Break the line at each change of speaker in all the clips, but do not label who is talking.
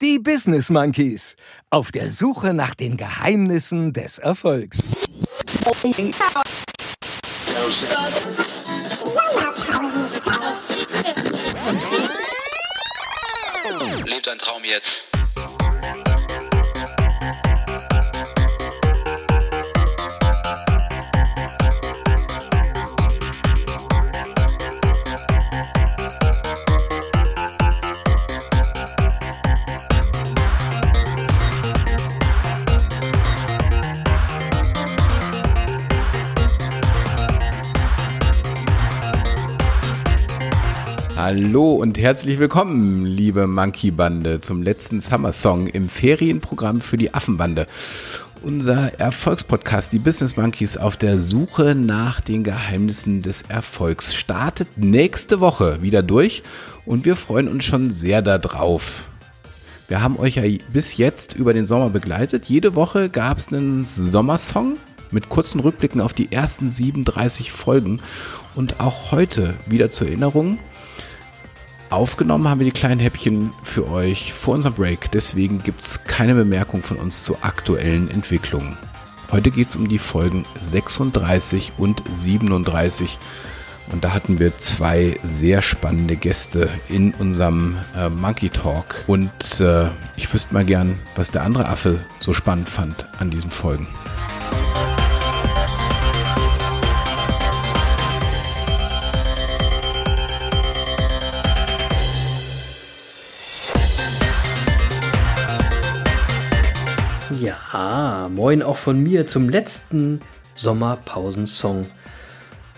Die Business Monkeys. Auf der Suche nach den Geheimnissen des Erfolgs.
Lebt ein Traum jetzt.
Hallo und herzlich willkommen, liebe Monkey Bande, zum letzten Summer Song im Ferienprogramm für die Affenbande. Unser Erfolgspodcast, die Business Monkeys auf der Suche nach den Geheimnissen des Erfolgs, startet nächste Woche wieder durch und wir freuen uns schon sehr darauf. Wir haben euch ja bis jetzt über den Sommer begleitet. Jede Woche gab es einen Sommersong mit kurzen Rückblicken auf die ersten 37 Folgen. Und auch heute wieder zur Erinnerung, Aufgenommen haben wir die kleinen Häppchen für euch vor unserem Break, deswegen gibt es keine Bemerkung von uns zu aktuellen Entwicklungen. Heute geht es um die Folgen 36 und 37 und da hatten wir zwei sehr spannende Gäste in unserem äh, Monkey Talk und äh, ich wüsste mal gern, was der andere Affe so spannend fand an diesen Folgen.
Ja, moin auch von mir zum letzten Sommerpausensong.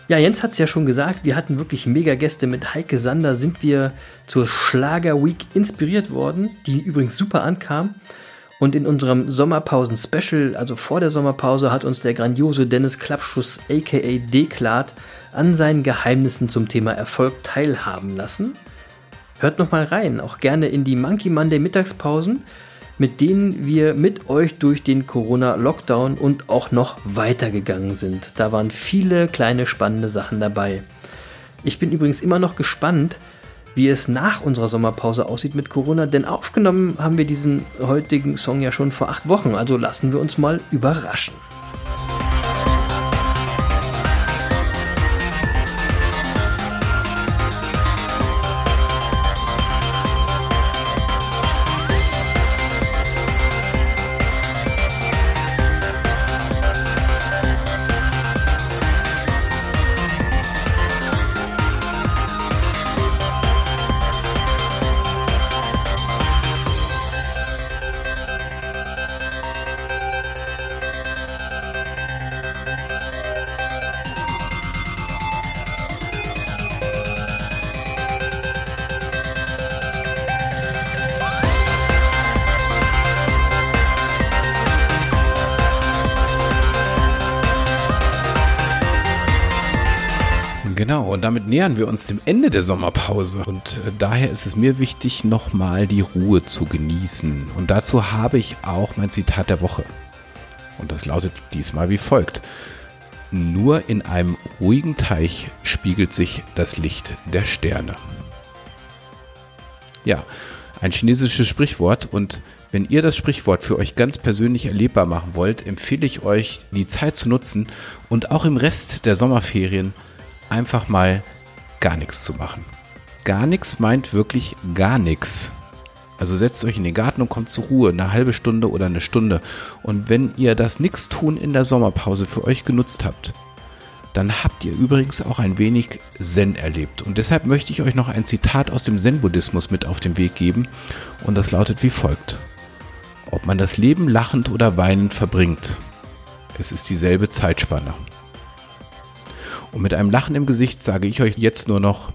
Ja, Jens hat es ja schon gesagt, wir hatten wirklich mega Gäste. Mit Heike Sander sind wir zur Schlager Week inspiriert worden, die übrigens super ankam. Und in unserem Sommerpausen-Special, also vor der Sommerpause, hat uns der grandiose Dennis Klappschuss aka Deklat an seinen Geheimnissen zum Thema Erfolg teilhaben lassen. Hört nochmal rein, auch gerne in die Monkey Monday Mittagspausen mit denen wir mit euch durch den Corona-Lockdown und auch noch weitergegangen sind. Da waren viele kleine spannende Sachen dabei. Ich bin übrigens immer noch gespannt, wie es nach unserer Sommerpause aussieht mit Corona, denn aufgenommen haben wir diesen heutigen Song ja schon vor acht Wochen, also lassen wir uns mal überraschen.
Genau, und damit nähern wir uns dem Ende der Sommerpause. Und äh, daher ist es mir wichtig, nochmal die Ruhe zu genießen. Und dazu habe ich auch mein Zitat der Woche. Und das lautet diesmal wie folgt. Nur in einem ruhigen Teich spiegelt sich das Licht der Sterne. Ja, ein chinesisches Sprichwort und wenn ihr das Sprichwort für euch ganz persönlich erlebbar machen wollt, empfehle ich euch, die Zeit zu nutzen und auch im Rest der Sommerferien einfach mal gar nichts zu machen. Gar nichts meint wirklich gar nichts. Also setzt euch in den Garten und kommt zur Ruhe, eine halbe Stunde oder eine Stunde. Und wenn ihr das Nichtstun in der Sommerpause für euch genutzt habt, dann habt ihr übrigens auch ein wenig Zen erlebt. Und deshalb möchte ich euch noch ein Zitat aus dem Zen-Buddhismus mit auf den Weg geben. Und das lautet wie folgt. Ob man das Leben lachend oder weinend verbringt, es ist dieselbe Zeitspanne. Und mit einem Lachen im Gesicht sage ich euch jetzt nur noch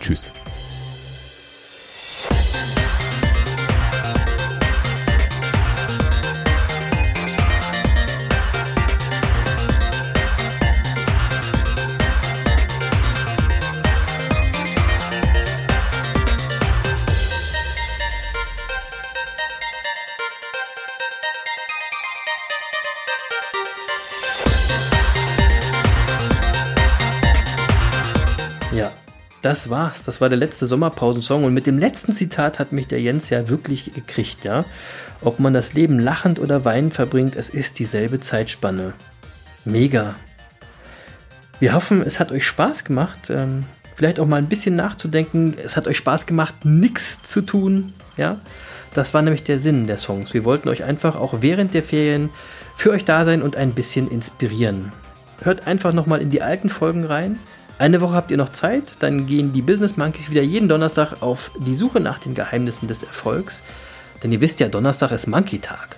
Tschüss.
Ja, das war's. Das war der letzte Sommerpausensong. Und mit dem letzten Zitat hat mich der Jens ja wirklich gekriegt, ja. Ob man das Leben lachend oder weinend verbringt, es ist dieselbe Zeitspanne. Mega. Wir hoffen, es hat euch Spaß gemacht. Ähm, vielleicht auch mal ein bisschen nachzudenken. Es hat euch Spaß gemacht, nichts zu tun, ja. Das war nämlich der Sinn der Songs. Wir wollten euch einfach auch während der Ferien für euch da sein und ein bisschen inspirieren. Hört einfach nochmal in die alten Folgen rein. Eine Woche habt ihr noch Zeit, dann gehen die Business Monkeys wieder jeden Donnerstag auf die Suche nach den Geheimnissen des Erfolgs. Denn ihr wisst ja, Donnerstag ist Monkey-Tag.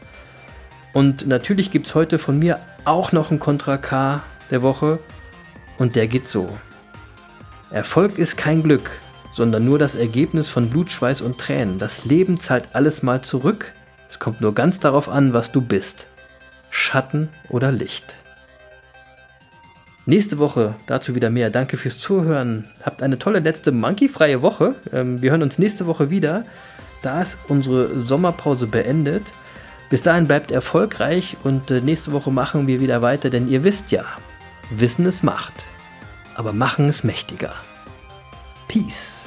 Und natürlich gibt es heute von mir auch noch einen Contra K der Woche. Und der geht so. Erfolg ist kein Glück, sondern nur das Ergebnis von Blut, Schweiß und Tränen. Das Leben zahlt alles mal zurück. Es kommt nur ganz darauf an, was du bist. Schatten oder Licht. Nächste Woche dazu wieder mehr. Danke fürs Zuhören. Habt eine tolle letzte monkeyfreie Woche. Ähm, wir hören uns nächste Woche wieder. Da ist unsere Sommerpause beendet. Bis dahin bleibt erfolgreich und äh, nächste Woche machen wir wieder weiter, denn ihr wisst ja, Wissen ist Macht, aber Machen ist mächtiger. Peace.